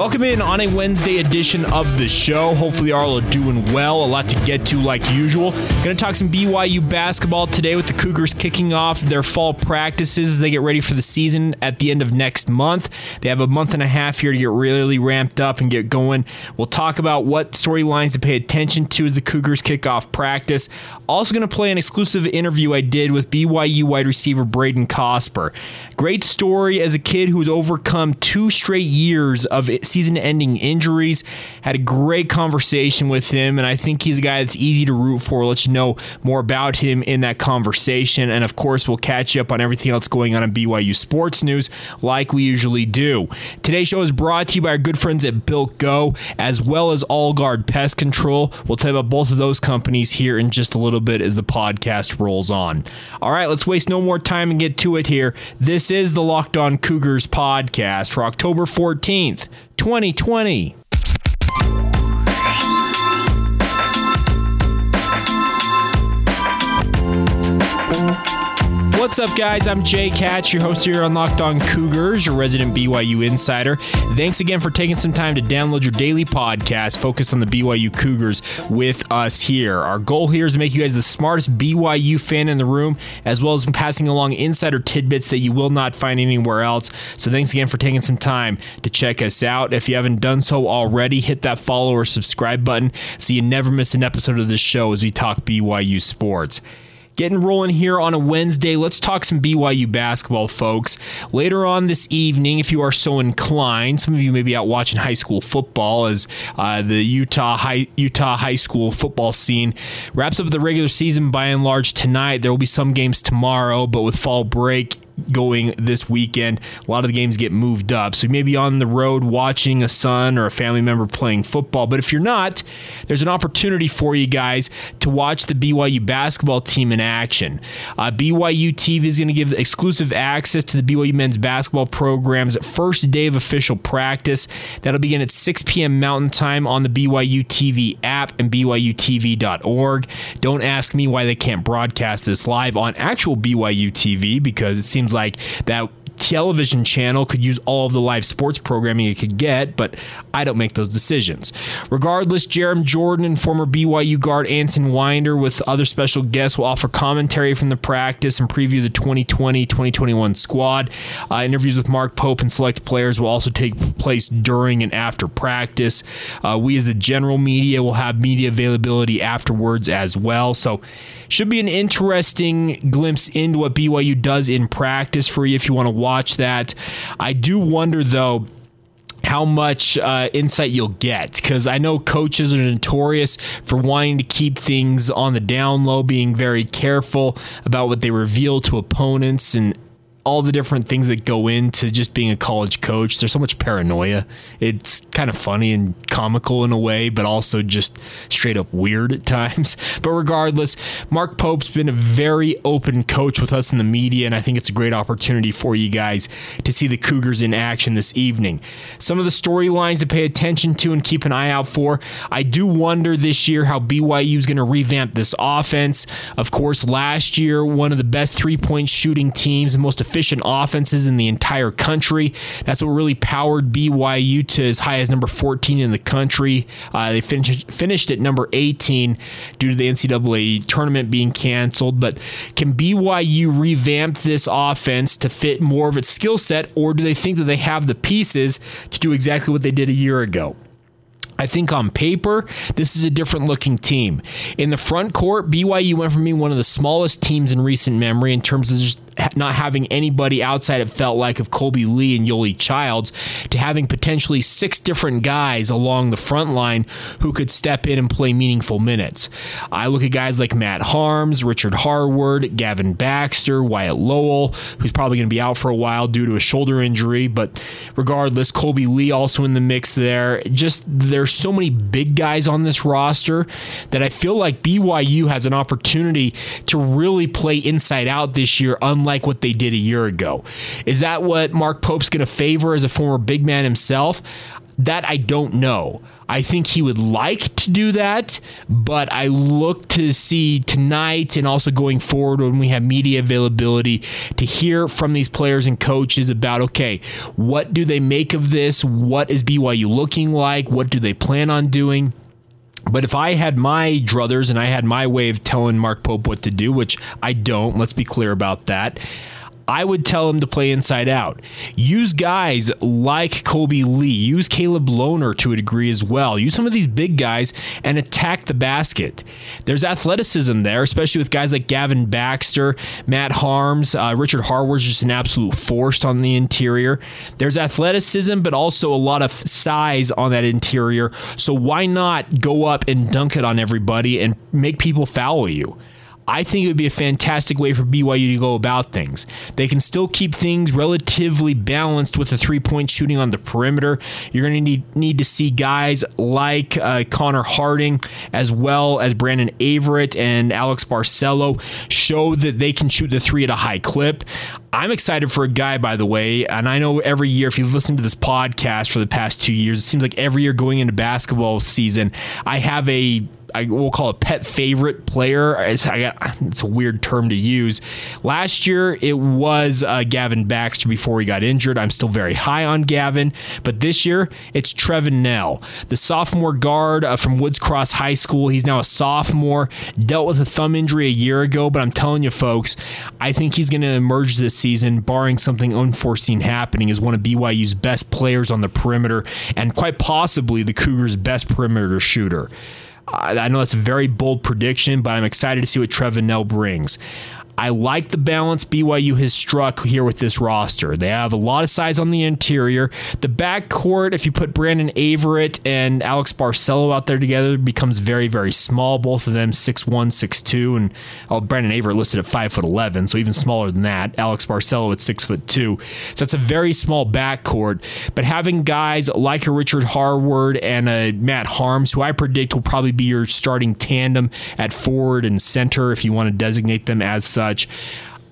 Welcome in on a Wednesday edition of the show. Hopefully, all are doing well. A lot to get to, like usual. Going to talk some BYU basketball today with the Cougars kicking off their fall practices. They get ready for the season at the end of next month. They have a month and a half here to get really ramped up and get going. We'll talk about what storylines to pay attention to as the Cougars kick off practice. Also, going to play an exclusive interview I did with BYU wide receiver Braden Cosper. Great story as a kid who's overcome two straight years of season ending injuries. Had a great conversation with him, and I think he's a guy that's easy to root for. Let you know more about him in that conversation. And of course, we'll catch you up on everything else going on in BYU sports news like we usually do. Today's show is brought to you by our good friends at Built Go, as well as All Guard Pest Control. We'll tell you about both of those companies here in just a little bit as the podcast rolls on. All right, let's waste no more time and get to it here. This is the Locked On Cougars podcast for October 14th, 2020. What's up, guys? I'm Jake Hatch, your host here on Locked On Cougars, your resident BYU insider. Thanks again for taking some time to download your daily podcast focused on the BYU Cougars with us here. Our goal here is to make you guys the smartest BYU fan in the room, as well as passing along insider tidbits that you will not find anywhere else. So thanks again for taking some time to check us out. If you haven't done so already, hit that follow or subscribe button so you never miss an episode of this show as we talk BYU sports. Getting rolling here on a Wednesday. Let's talk some BYU basketball, folks. Later on this evening, if you are so inclined, some of you may be out watching high school football as uh, the Utah high Utah high school football scene wraps up the regular season by and large tonight. There will be some games tomorrow, but with fall break going this weekend. A lot of the games get moved up. So you may be on the road watching a son or a family member playing football. But if you're not, there's an opportunity for you guys to watch the BYU basketball team in action. Uh, BYU TV is going to give exclusive access to the BYU men's basketball program's first day of official practice. That'll begin at 6 p.m. Mountain Time on the BYU TV app and BYUTV.org. Don't ask me why they can't broadcast this live on actual BYU TV because it seems seems like that television channel could use all of the live sports programming it could get, but I don't make those decisions. Regardless, Jarom Jordan and former BYU guard Anson Winder, with other special guests, will offer commentary from the practice and preview the 2020 2021 squad. Uh, interviews with Mark Pope and select players will also take place during and after practice. Uh, we, as the general media, will have media availability afterwards as well. So, should be an interesting glimpse into what BYU does in practice for you if you want to watch that. I do wonder, though, how much uh, insight you'll get because I know coaches are notorious for wanting to keep things on the down low, being very careful about what they reveal to opponents and all the different things that go into just being a college coach. There's so much paranoia. It's kind of funny and comical in a way, but also just straight up weird at times. But regardless, Mark Pope's been a very open coach with us in the media, and I think it's a great opportunity for you guys to see the Cougars in action this evening. Some of the storylines to pay attention to and keep an eye out for. I do wonder this year how BYU is going to revamp this offense. Of course, last year, one of the best three point shooting teams and most efficient offenses in the entire country. That's what really powered BYU to as high as number 14 in the country. Uh, they finished finished at number 18 due to the NCAA tournament being canceled. But can BYU revamp this offense to fit more of its skill set, or do they think that they have the pieces to do exactly what they did a year ago? I think on paper, this is a different looking team. In the front court, BYU went from being one of the smallest teams in recent memory in terms of just not having anybody outside, it felt like, of Kolby Lee and Yoeli Childs, to having potentially six different guys along the front line who could step in and play meaningful minutes. I look at guys like Matt Harms, Richard Harward, Gavin Baxter, Wyatt Lowell, who's probably going to be out for a while due to a shoulder injury, but regardless, Kolby Lee also in the mix there. Just their so many big guys on this roster that I feel like BYU has an opportunity to really play inside out this year, unlike what they did a year ago. Is that what Mark Pope's going to favor as a former big man himself? That I don't know. I think he would like to do that, but I look to see tonight and also going forward when we have media availability to hear from these players and coaches about okay, what do they make of this? What is BYU looking like? What do they plan on doing? But if I had my druthers and I had my way of telling Mark Pope what to do, which I don't, let's be clear about that. I would tell him to play inside out. Use guys like Kolby Lee. Use Caleb Lohner to a degree as well. Use some of these big guys and attack the basket. There's athleticism there, especially with guys like Gavin Baxter, Matt Harms, uh, Richard Harward's just an absolute force on the interior. There's athleticism, but also a lot of size on that interior. So why not go up and dunk it on everybody and make people foul you? I think it would be a fantastic way for BYU to go about things. They can still keep things relatively balanced with the three point shooting on the perimeter. You're going to need, need to see guys like uh, Connor Harding, as well as Brandon Averette and Alex Barcelo, show that they can shoot the three at a high clip. I'm excited for a guy, by the way, and I know every year, if you've listened to this podcast for the past two years, it seems like every year going into basketball season, I have a I will call a pet favorite player. It's, got, it's, a weird term to use. Last year it was uh, Gavin Baxter before he got injured. I'm still very high on Gavin, but this year it's Trevin Knell, the sophomore guard uh, from Woods Cross High School. He's now a sophomore. Dealt with a thumb injury a year ago, but I'm telling you, folks, I think he's going to emerge this season, barring something unforeseen happening, as one of BYU's best players on the perimeter and quite possibly the Cougars' best perimeter shooter. I know that's a very bold prediction, but I'm excited to see what Trevin Knell brings. I like the balance BYU has struck here with this roster. They have a lot of size on the interior. The backcourt, if you put Brandon Averette and Alex Barcelo out there together, becomes very, very small. Both of them 6'1, 6'2, and oh, Brandon Averette listed at 5'11, so even smaller than that. Alex Barcelo at 6'2. So that's a very small backcourt. But having guys like a Richard Harward and a Matt Harms, who I predict will probably be your starting tandem at forward and center if you want to designate them as such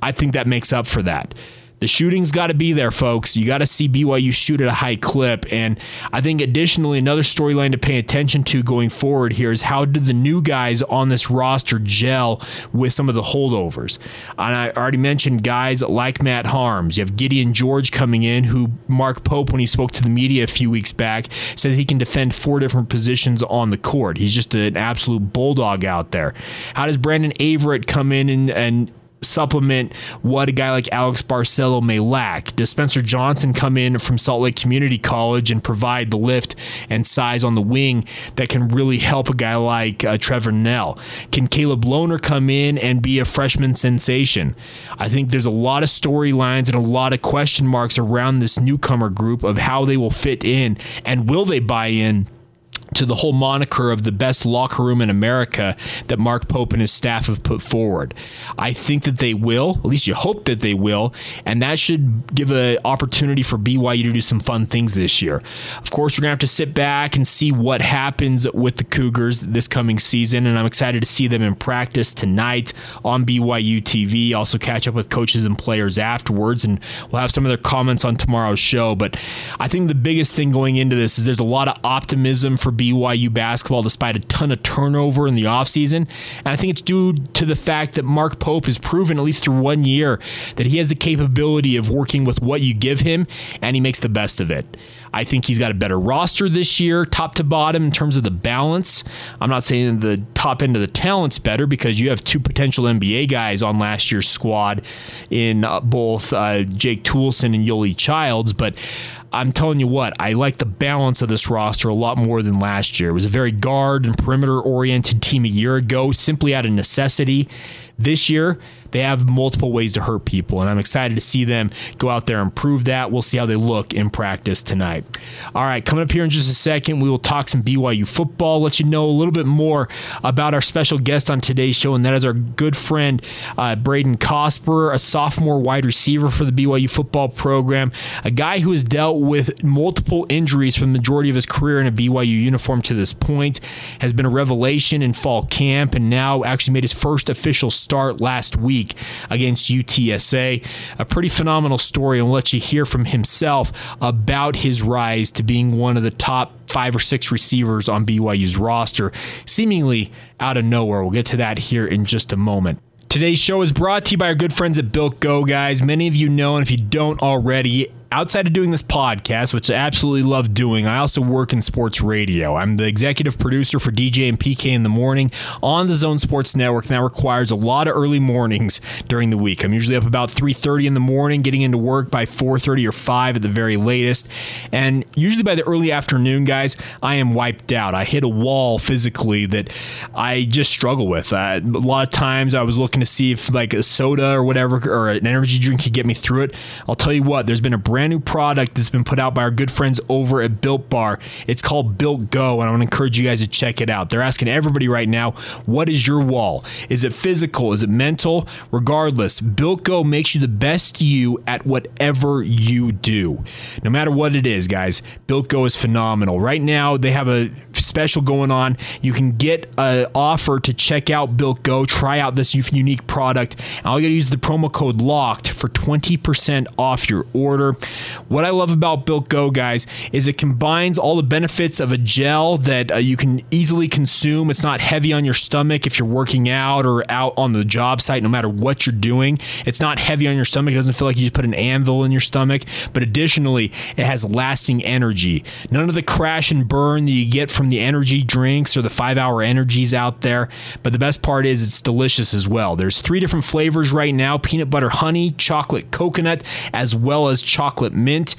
I think that makes up for that. The shooting's got to be there, folks. You got to see BYU shoot at a high clip. And I think additionally, another storyline to pay attention to going forward here is how do the new guys on this roster gel with some of the holdovers? And I already mentioned guys like Matt Harms. You have Gideon George coming in, who Mark Pope, when he spoke to the media a few weeks back, says he can defend four different positions on the court. He's just an absolute bulldog out there. How does Brandon Averette come in and, and supplement what a guy like Alex Barcelo may lack? Does Spencer Johnson come in from Salt Lake Community College and provide the lift and size on the wing that can really help a guy like uh, Trevin Knell? Can Caleb Lohner come in and be a freshman sensation? I think there's a lot of storylines and a lot of question marks around this newcomer group of how they will fit in and will they buy in to the whole moniker of the best locker room in America that Mark Pope and his staff have put forward. I think that they will, at least you hope that they will, and that should give an opportunity for BYU to do some fun things this year. Of course, we're going to have to sit back and see what happens with the Cougars this coming season, and I'm excited to see them in practice tonight on BYU TV. Also, catch up with coaches and players afterwards, and we'll have some of their comments on tomorrow's show. But I think the biggest thing going into this is there's a lot of optimism for BYU basketball despite a ton of turnover in the offseason. And I think it's due to the fact that Mark Pope has proven, at least through one year, that he has the capability of working with what you give him and he makes the best of it. I think he's got a better roster this year, top to bottom, in terms of the balance. I'm not saying the top end of the talent's better because you have two potential NBA guys on last year's squad in uh, both uh, Jake Toolson and Yoeli Childs, but I'm telling you what, I like the balance of this roster a lot more than last year. It was a very guard and perimeter oriented team a year ago, simply out of necessity. This year, they have multiple ways to hurt people, and I'm excited to see them go out there and prove that. We'll see how they look in practice tonight. All right, coming up here in just a second, we will talk some BYU football, let you know a little bit more about our special guest on today's show, and that is our good friend uh, Braden Cosper, a sophomore wide receiver for the BYU football program, a guy who has dealt with multiple injuries for the majority of his career in a BYU uniform to this point, has been a revelation in fall camp, and now actually made his first official start last week week against UTSA. A pretty phenomenal story, and we'll let you hear from himself about his rise to being one of the top five or six receivers on BYU's roster, seemingly out of nowhere. We'll get to that here in just a moment. Today's show is brought to you by our good friends at Built Go, guys. Many of you know, and if you don't already, outside of doing this podcast, which I absolutely love doing, I also work in sports radio. I'm the executive producer for DJ and PK in the morning on the Zone Sports Network. And that requires a lot of early mornings during the week. I'm usually up about 3:30 in the morning, getting into work by 4:30 or 5 at the very latest. And usually by the early afternoon, guys, I am wiped out. I hit a wall physically that I just struggle with. A lot of times I was looking to see if like a soda or whatever or an energy drink could get me through it. I'll tell you what, there's been a brand new product that's been put out by our good friends over at Built Bar. It's called Built Go, and I want to encourage you guys to check it out. They're asking everybody right now, what is your wall? Is it physical? Is it mental? Regardless, Built Go makes you the best you at whatever you do. No matter what it is, guys, Built Go is phenomenal. Right now, they have a special going on. You can get an offer to check out Built Go, try out this unique product. All you got to use the promo code LOCKED for 20% off your order. What I love about Built Go, guys, is it combines all the benefits of a gel that uh, you can easily consume. It's not heavy on your stomach if you're working out or out on the job site, no matter what you're doing. It's not heavy on your stomach. It doesn't feel like you just put an anvil in your stomach. But additionally, it has lasting energy. None of the crash and burn that you get from the energy drinks or the five hour energies out there. But the best part is it's delicious as well. There's three different flavors right now peanut butter honey, chocolate coconut, as well as chocolate mint.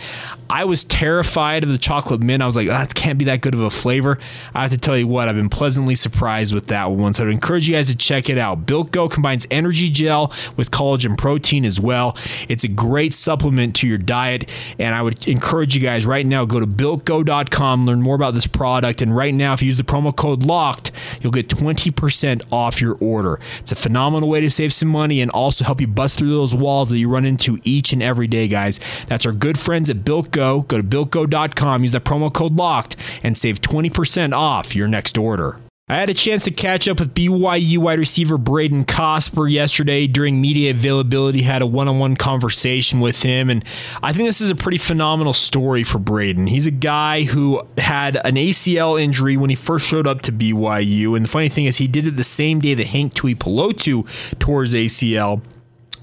I was terrified of the chocolate mint. I was like, that can't be that good of a flavor. I have to tell you what, I've been pleasantly surprised with that one. So I'd encourage you guys to check it out. Built Go combines energy gel with collagen protein as well. It's a great supplement to your diet. And I would encourage you guys right now, go to builtgo.com, learn more about this product. And right now, if you use the promo code LOCKED, you'll get 20% off your order. It's a phenomenal way to save some money and also help you bust through those walls that you run into each and every day, guys. That's our good friends at Built Go. Go to builtgo.com, use that promo code LOCKED, and save 20% off your next order. I had a chance to catch up with BYU wide receiver Braden Cosper yesterday during media availability. Had a one-on-one conversation with him, and I think this is a pretty phenomenal story for Braden. He's a guy who had an ACL injury when he first showed up to BYU, and the funny thing is, he did it the same day that Hank Tuipulotu tore his ACL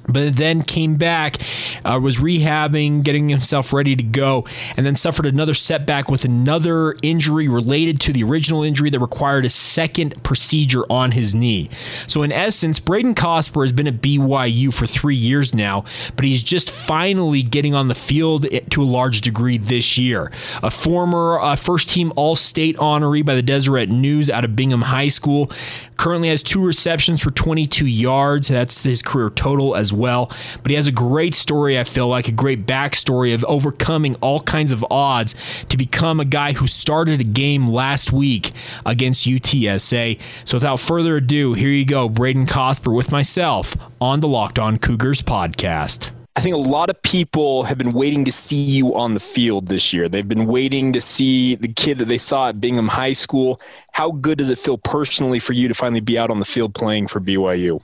but then came back, uh, was rehabbing, getting himself ready to go, and then suffered another setback with another injury related to the original injury that required a second procedure on his knee. So, in essence, Braden Cosper has been at BYU for three years now, but he's just finally getting on the field to a large degree this year. A former uh, first team All State honoree by the Deseret News out of Bingham High School, currently has two receptions for 22 yards. That's his career total as well. But he has a great story, I feel like, a great backstory of overcoming all kinds of odds to become a guy who started a game last week against UTSA. So without further ado, here you go, Braden Cosper with myself on the Locked On Cougars podcast. I think a lot of people have been waiting to see you on the field this year. They've been waiting to see the kid that they saw at Bingham High School. How good does it feel personally for you to finally be out on the field playing for BYU?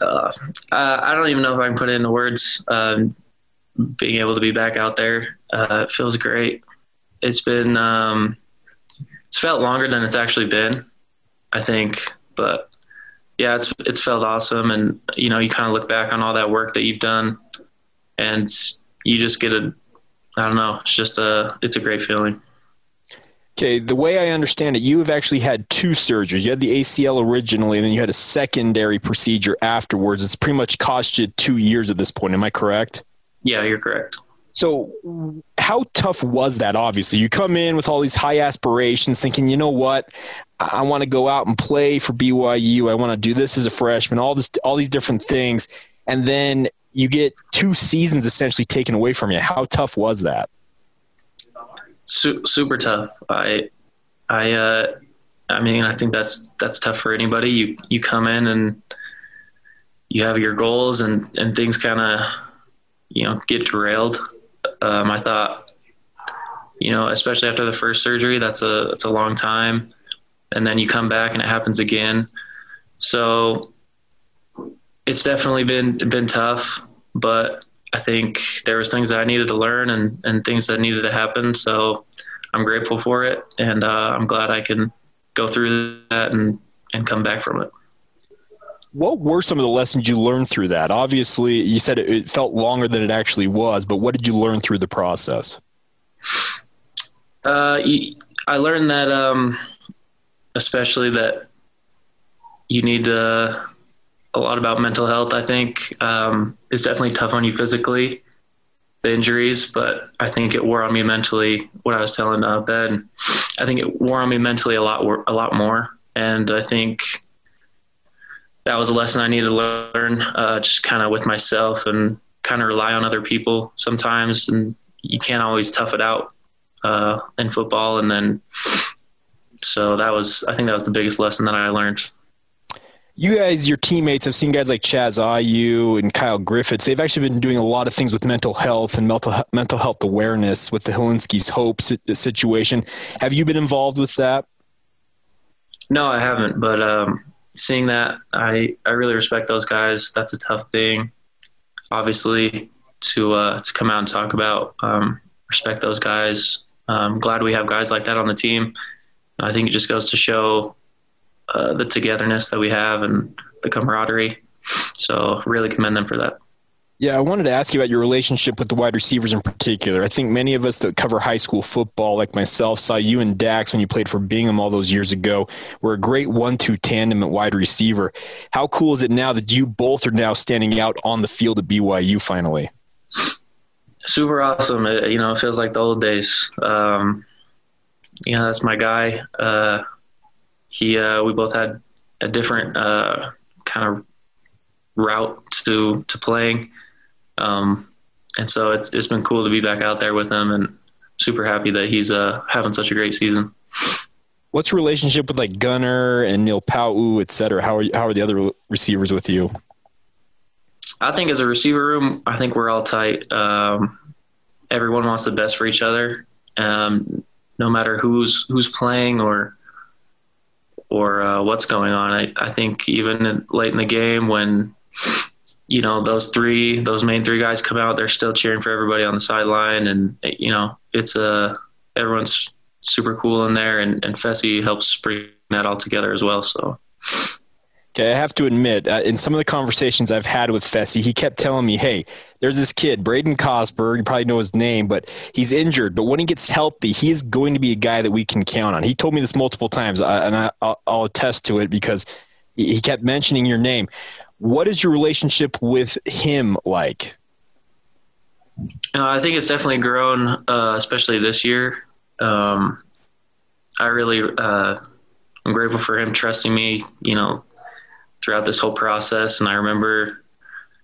uh, I don't even know if I can put it into words. Um, being able to be back out there uh, feels great. It's been um, it's felt longer than it's actually been, I think, but yeah, it's it's felt awesome, and you know, you kind of look back on all that work that you've done, and you just get a, I don't know, it's just a, it's a great feeling. Okay, the way I understand it, you have actually had two surgeries. You had the ACL originally, and then you had a secondary procedure afterwards. It's pretty much cost you two years at this point. Am I correct? Yeah, you're correct. So, how tough was that? Obviously, you come in with all these high aspirations, thinking, you know what, I want to go out and play for BYU. I want to do this as a freshman. All this, all these different things, and then you get two seasons essentially taken away from you. How tough was that? Su- super tough. I, I, uh, I mean, I think that's that's tough for anybody. You you come in and you have your goals, and and things kind of, you know, get derailed. Um, I thought, you know, especially after the first surgery, that's a that's a long time, and then you come back and it happens again. So it's definitely been been tough, but I think there was things that I needed to learn and and things that needed to happen. So I'm grateful for it, and uh, I'm glad I can go through that and and come back from it. What were some of the lessons you learned through that? Obviously, you said it felt longer than it actually was, but what did you learn through the process? Uh, I learned that, um, especially that you need to, a lot about mental health. I think um, it's definitely tough on you physically, the injuries, but I think it wore on me mentally. What I was telling uh, Ben, I think it wore on me mentally a lot, a lot more, and I think that was a lesson I needed to learn, uh, just kind of with myself and kind of rely on other people sometimes, and you can't always tough it out uh, in football. And then, so that was, I think that was the biggest lesson that I learned you guys, your teammates, I've seen guys like Chaz Ayu and Kyle Griffiths. They've actually been doing a lot of things with mental health and mental mental health awareness with the Hilinski's Hope situation. Have you been involved with that? No, I haven't. But um, seeing that, I I really respect those guys. That's a tough thing, obviously, to uh, to come out and talk about. Um, respect those guys. I'm glad we have guys like that on the team. I think it just goes to show uh, the togetherness that we have and the camaraderie. So really commend them for that. Yeah, I wanted to ask you about your relationship with the wide receivers in particular. I think many of us that cover high school football, like myself, saw you and Dax when you played for Bingham all those years ago. Were a great one-two tandem at wide receiver. How cool is it now that you both are now standing out on the field at BYU finally? Super awesome. It, you know, it feels like the old days. Um, you know, that's my guy. Uh, he uh, we both had a different uh, kind of route to to playing, um, and so it's it's been cool to be back out there with him, and super happy that he's uh, having such a great season. What's your relationship with like Gunner and Neil Pau'u, et cetera? How are how are the other receivers with you? I think as a receiver room, I think we're all tight. Um, everyone wants the best for each other, um, no matter who's who's playing or or uh, what's going on. I, I think even late in the game when you know those three those main three guys come out, they're still cheering for everybody on the sideline, and you know it's a uh, everyone's super cool in there, and and Fesi helps bring that all together as well. So Okay, I have to admit, uh, in some of the conversations I've had with Fesi, he kept telling me, "Hey, there's this kid, Braden Cosper. You probably know his name, but he's injured. But when he gets healthy, he is going to be a guy that we can count on." He told me this multiple times, uh, and I, will attest to it because he kept mentioning your name. What is your relationship with him like? Uh, I think it's definitely grown, uh, especially this year. Um, I really, uh, I'm grateful for him trusting me. You know throughout this whole process. And I remember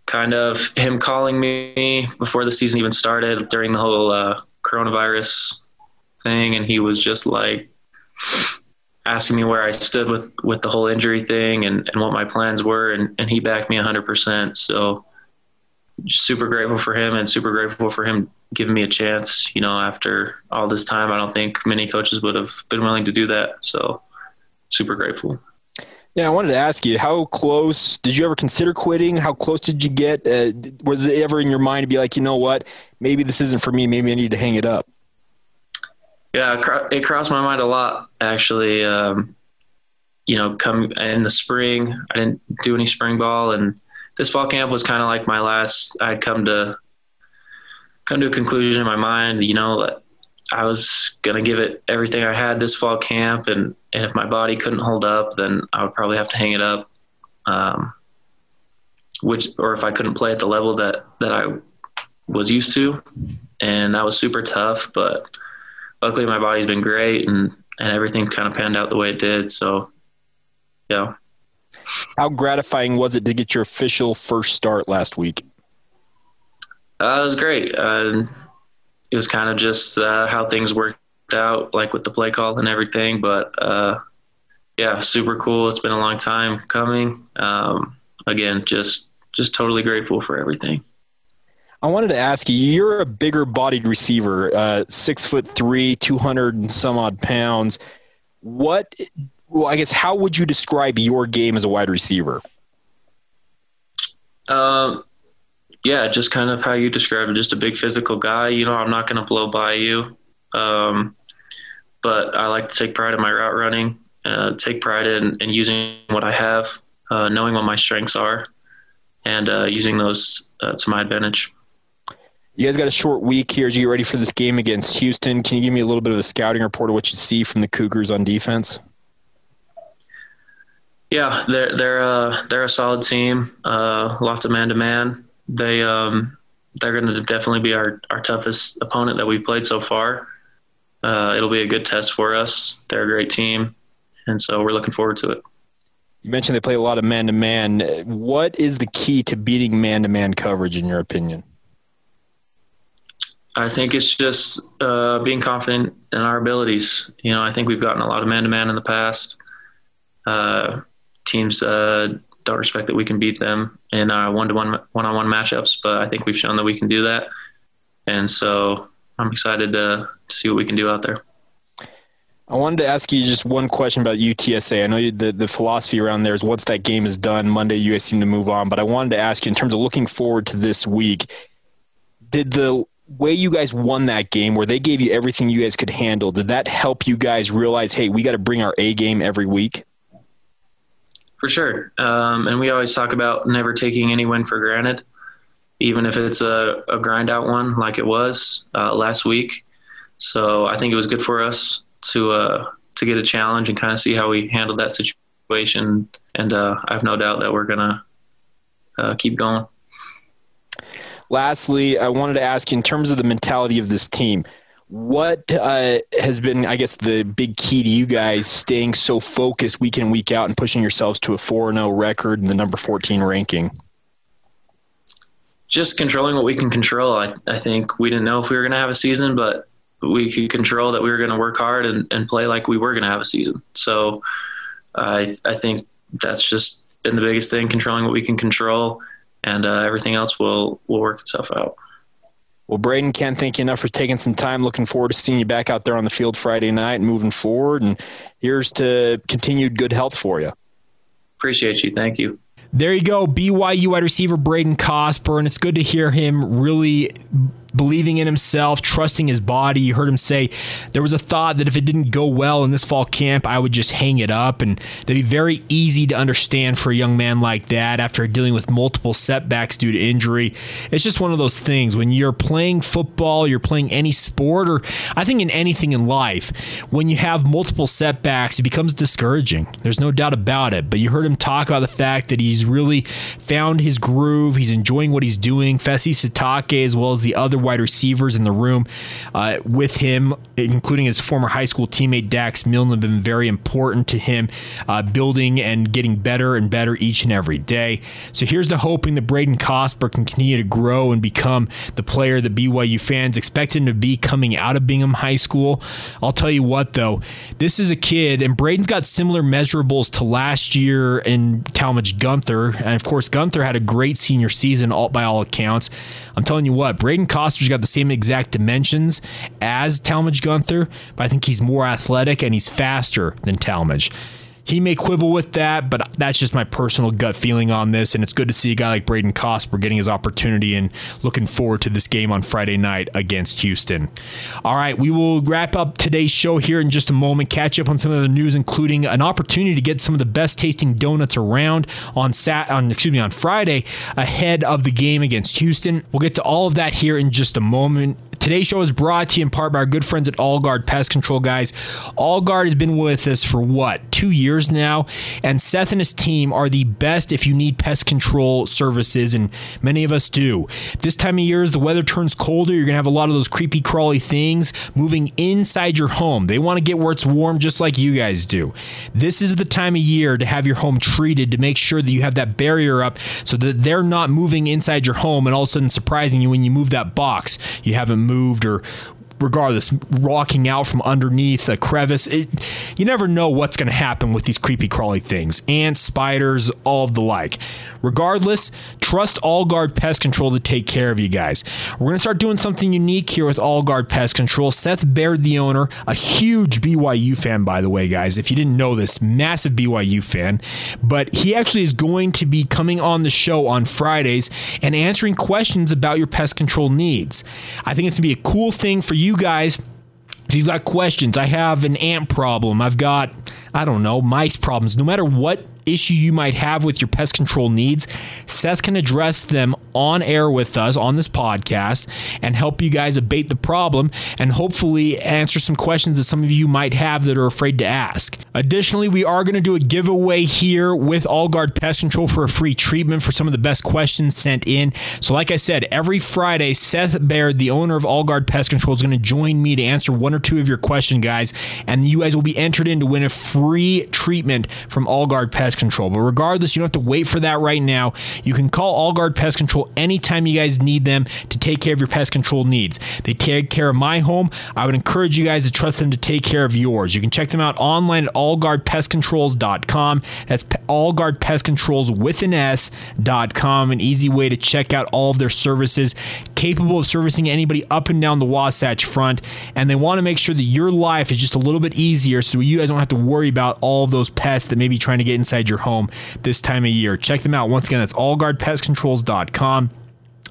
kind of him calling me before the season even started during the whole uh, coronavirus thing, and he was just like asking me where I stood with with the whole injury thing and, and what my plans were, and, and he backed me 100%. So super grateful for him and super grateful for him giving me a chance. You know, after all this time, I don't think many coaches would have been willing to do that. So super grateful. Yeah, I wanted to ask you, how close did you ever consider quitting? How close did you get? Uh, was it ever in your mind to be like, you know what, maybe this isn't for me. Maybe I need to hang it up. Yeah, it crossed my mind a lot actually. Um, you know, come in the spring, I didn't do any spring ball, and this fall camp was kind of like my last. I'd come to come to a conclusion in my mind. You know, I was gonna give it everything I had this fall camp, and, and if my body couldn't hold up, then I would probably have to hang it up. Um, which, or if I couldn't play at the level that that I was used to, and that was super tough. But luckily, my body's been great, and and everything kind of panned out the way it did. So, yeah. How gratifying was it to get your official first start last week? Uh, it was great. Uh, it was kind of just uh, how things worked out, like with the play call and everything. But uh, yeah, super cool. It's been a long time coming. Um, again, just just totally grateful for everything. I wanted to ask you, you're a bigger bodied receiver, uh, six foot three, 200 and some odd pounds. What, well, I guess, how would you describe your game as a wide receiver? Um, yeah, just kind of how you describe it, just a big physical guy. You know, I'm not going to blow by you. Um, but I like to take pride in my route running, uh, take pride in, in using what I have, uh, knowing what my strengths are, and uh, using those uh, to my advantage. You guys got a short week here as you get ready for this game against Houston. Can you give me a little bit of a scouting report of what you see from the Cougars on defense? Yeah, they're they're uh, they're a solid team. Uh, lots of man to man. They um, they're going to definitely be our, our toughest opponent that we've played so far. Uh, it'll be a good test for us. They're a great team, and so we're looking forward to it. You mentioned they play a lot of man to man. What is the key to beating man to man coverage, in your opinion? I think it's just uh, being confident in our abilities. You know, I think we've gotten a lot of man to man in the past. Uh, teams uh, don't respect that we can beat them in one to one, one on one matchups, but I think we've shown that we can do that. And so I'm excited to, to see what we can do out there. I wanted to ask you just one question about UTSA. I know the, the philosophy around there is once that game is done, Monday you guys seem to move on. But I wanted to ask you in terms of looking forward to this week, did the way you guys won that game, where they gave you everything you guys could handle, did that help you guys realize, hey, we got to bring our A game every week? For sure. Um, and we always talk about never taking any win for granted, even if it's a, a grind out one like it was uh, last week. So I think it was good for us to uh, to get a challenge and kind of see how we handled that situation. And uh, I have no doubt that we're gonna uh, keep going. Lastly, I wanted to ask you in terms of the mentality of this team, what uh, has been, I guess, the big key to you guys staying so focused week in, week out and pushing yourselves to a 4 0 record and the number 14 ranking? Just controlling what we can control. I, I think we didn't know if we were going to have a season, but we could control that we were going to work hard and, and play like we were going to have a season. So I, I think that's just been the biggest thing, controlling what we can control and uh, everything else will will work itself out. Well, Braden, can't thank you enough for taking some time. Looking forward to seeing you back out there on the field Friday night and moving forward. And here's to continued good health for you. Appreciate you. Thank you. There you go, BYU wide receiver Braden Cosper, and It's good to hear him really believing in himself, trusting his body. You heard him say there was a thought that if it didn't go well in this fall camp, I would just hang it up. And that'd be very easy to understand for a young man like that after dealing with multiple setbacks due to injury. It's just one of those things. When you're playing football, you're playing any sport, or I think in anything in life, when you have multiple setbacks, it becomes discouraging. There's no doubt about it. But you heard him talk about the fact that he's really found his groove. He's enjoying what he's doing. Fesi Sitake, as well as the other wide receivers in the room uh, with him, including his former high school teammate Dax Milne, have been very important to him, uh, building and getting better and better each and every day. So here's the hoping that Braden Cosper can continue to grow and become the player that BYU fans expect him to be coming out of Bingham High School. I'll tell you what, though, this is a kid, and Braden's got similar measurables to last year in Talmage Gunther. And of course, Gunther had a great senior season all, by all accounts. I'm telling you what, Braden Cosper's got the same exact dimensions as Talmage Gunther, but I think he's more athletic and he's faster than Talmage. He may quibble with that, but that's just my personal gut feeling on this. And it's good to see a guy like Braden Cosper getting his opportunity and looking forward to this game on Friday night against Houston. All right, we will wrap up today's show here in just a moment, catch up on some of the news, including an opportunity to get some of the best tasting donuts around on Sat on excuse me on Friday ahead of the game against Houston. We'll get to all of that here in just a moment. Today's show is brought to you in part by our good friends at All Guard Pest Control, guys. All Guard has been with us for what, two years? Years now, and Seth and his team are the best if you need pest control services, and many of us do. This time of year, as the weather turns colder, you're going to have a lot of those creepy, crawly things moving inside your home. They want to get where it's warm just like you guys do. This is the time of year to have your home treated to make sure that you have that barrier up so that they're not moving inside your home and all of a sudden surprising you when you move that box you haven't moved or regardless, rocking out from underneath a crevice. It, you never know what's going to happen with these creepy crawly things ants, spiders, all of the like. Regardless, trust All Guard Pest Control to take care of you guys. We're going to start doing something unique here with All Guard Pest Control. Seth Baird, the owner, a huge BYU fan, by the way, guys. If you didn't know this, massive BYU fan. But he actually is going to be coming on the show on Fridays and answering questions about your pest control needs. I think it's going to be a cool thing for you guys if you've got questions, I have an ant problem. I've got, I don't know, mice problems. No matter what issue you might have with your pest control needs, Seth can address them on air with us on this podcast and help you guys abate the problem and hopefully answer some questions that some of you might have that are afraid to ask. Additionally, we are going to do a giveaway here with All Guard Pest Control for a free treatment for some of the best questions sent in. So, like I said, every Friday, Seth Baird, the owner of All Guard Pest Control, is going to join me to answer one or two of your questions, guys, and you guys will be entered in to win a free treatment from All Guard Pest Control. But regardless, you don't have to wait for that right now. You can call All Guard Pest Control anytime you guys need them to take care of your pest control needs. They take care of my home. I would encourage you guys to trust them to take care of yours. You can check them out online at allguardpestcontrols.com. That's allguardpestcontrols with an S.com. An easy way to check out all of their services, capable of servicing anybody up and down the Wasatch Front. And they want to make sure that your life is just a little bit easier so you guys don't have to worry about all of those pests that may be trying to get inside your home this time of year. Check them out. Once again, that's allguardpestcontrols.com.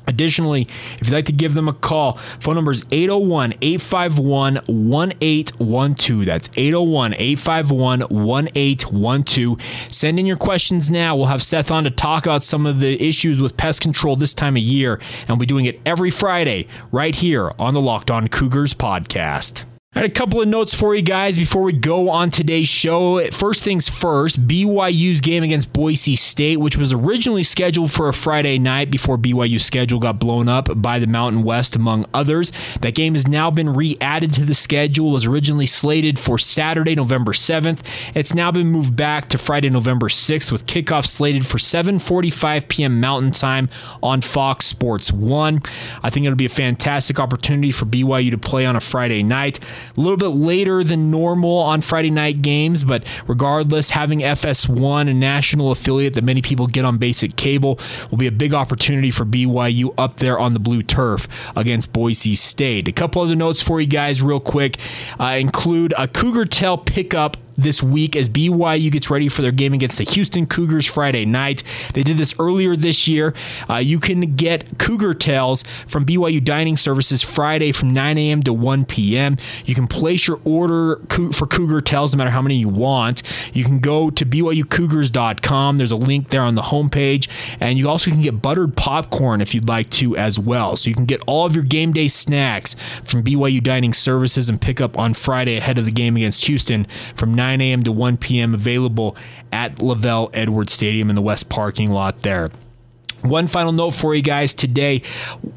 Additionally, if you'd like to give them a call, phone number is 801 851 1812. That's 801 851 1812. Send in your questions now. We'll have Seth on to talk about some of the issues with pest control this time of year, and we'll be doing it every Friday right here on the Locked On Cougars podcast. I had a couple of notes for you guys before we go on today's show. First things first, BYU's game against Boise State, which was originally scheduled for a Friday night before BYU's schedule got blown up by the Mountain West, among others. That game has now been re added to the schedule, it was originally slated for Saturday, November 7th. It's now been moved back to Friday, November 6th, with kickoff slated for 7.45 p.m. Mountain Time on Fox Sports 1. I think it'll be a fantastic opportunity for BYU to play on a Friday night a little bit later than normal on Friday night games, but regardless, having FS1, a national affiliate that many people get on basic cable, will be a big opportunity for BYU up there on the blue turf against Boise State. A couple other notes for you guys, real quick, uh, include a Cougar Tail pickup this week as BYU gets ready for their game against the Houston Cougars Friday night. They did this earlier this year. Uh, you can get Cougar Tails from BYU Dining Services Friday from 9 a.m. to 1 p.m. You can place your order for Cougar Tails no matter how many you want. You can go to BYUCougars.com. There's a link there on the homepage. And you also can get buttered popcorn if you'd like to as well. So you can get all of your game day snacks from BYU Dining Services and pick up on Friday ahead of the game against Houston from 9 9 a.m. to 1 p.m. available at LaVell Edwards Stadium in the West parking lot there. One final note for you guys today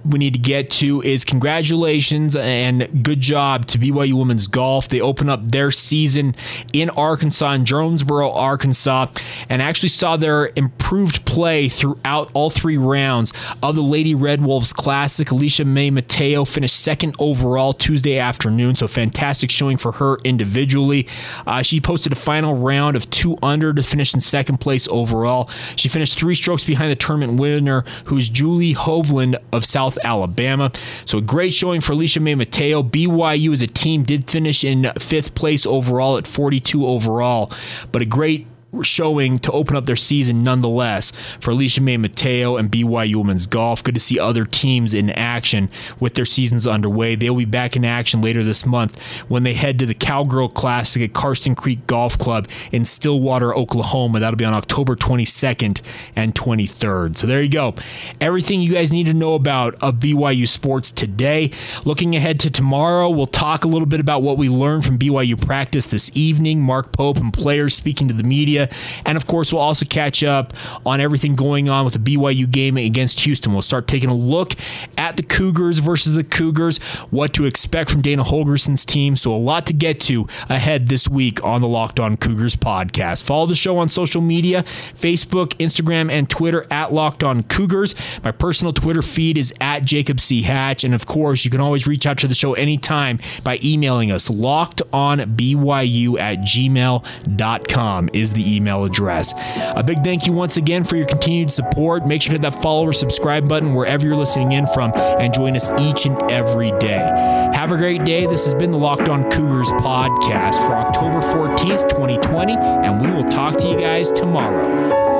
we need to get to is congratulations and good job to BYU Women's Golf. They open up their season in Arkansas, in Jonesboro, Arkansas, and actually saw their improved play throughout all three rounds of the Lady Red Wolves Classic. Alicia May Mateo finished second overall Tuesday afternoon, so fantastic showing for her individually. Uh, she posted a final round of two under to finish in second place overall. She finished three strokes behind the tournament winner winner, who's Julie Hovland of South Alabama. So a great showing for Alicia May Mateo. BYU as a team did finish in fifth place overall at 42 overall, but a great showing to open up their season nonetheless for Alicia May Mateo and BYU Women's Golf. Good to see other teams in action with their seasons underway. They'll be back in action later this month when they head to the Cowgirl Classic at Karsten Creek Golf Club in Stillwater, Oklahoma. That'll be on October 22nd and 23rd. So there you go. Everything you guys need to know about of BYU sports today. Looking ahead to tomorrow, we'll talk a little bit about what we learned from BYU practice this evening. Mark Pope and players speaking to the media. And of course, we'll also catch up on everything going on with the BYU game against Houston. We'll start taking a look at the Cougars versus the Cougars, what to expect from Dana Holgorsen's team. So, a lot to get to ahead this week on the Locked On Cougars podcast. Follow the show on social media Facebook, Instagram, and Twitter at Locked On Cougars. My personal Twitter feed is at Jacob C. Hatch. And of course, you can always reach out to the show anytime by emailing us lockedonbyu at gmail.com is the email address. A big thank you once again for your continued support. Make sure to hit that follow or subscribe button wherever you're listening in from and join us each and every day. Have a great day. This has been the Locked On Cougars podcast for October 14th, 2020, and we will talk to you guys tomorrow.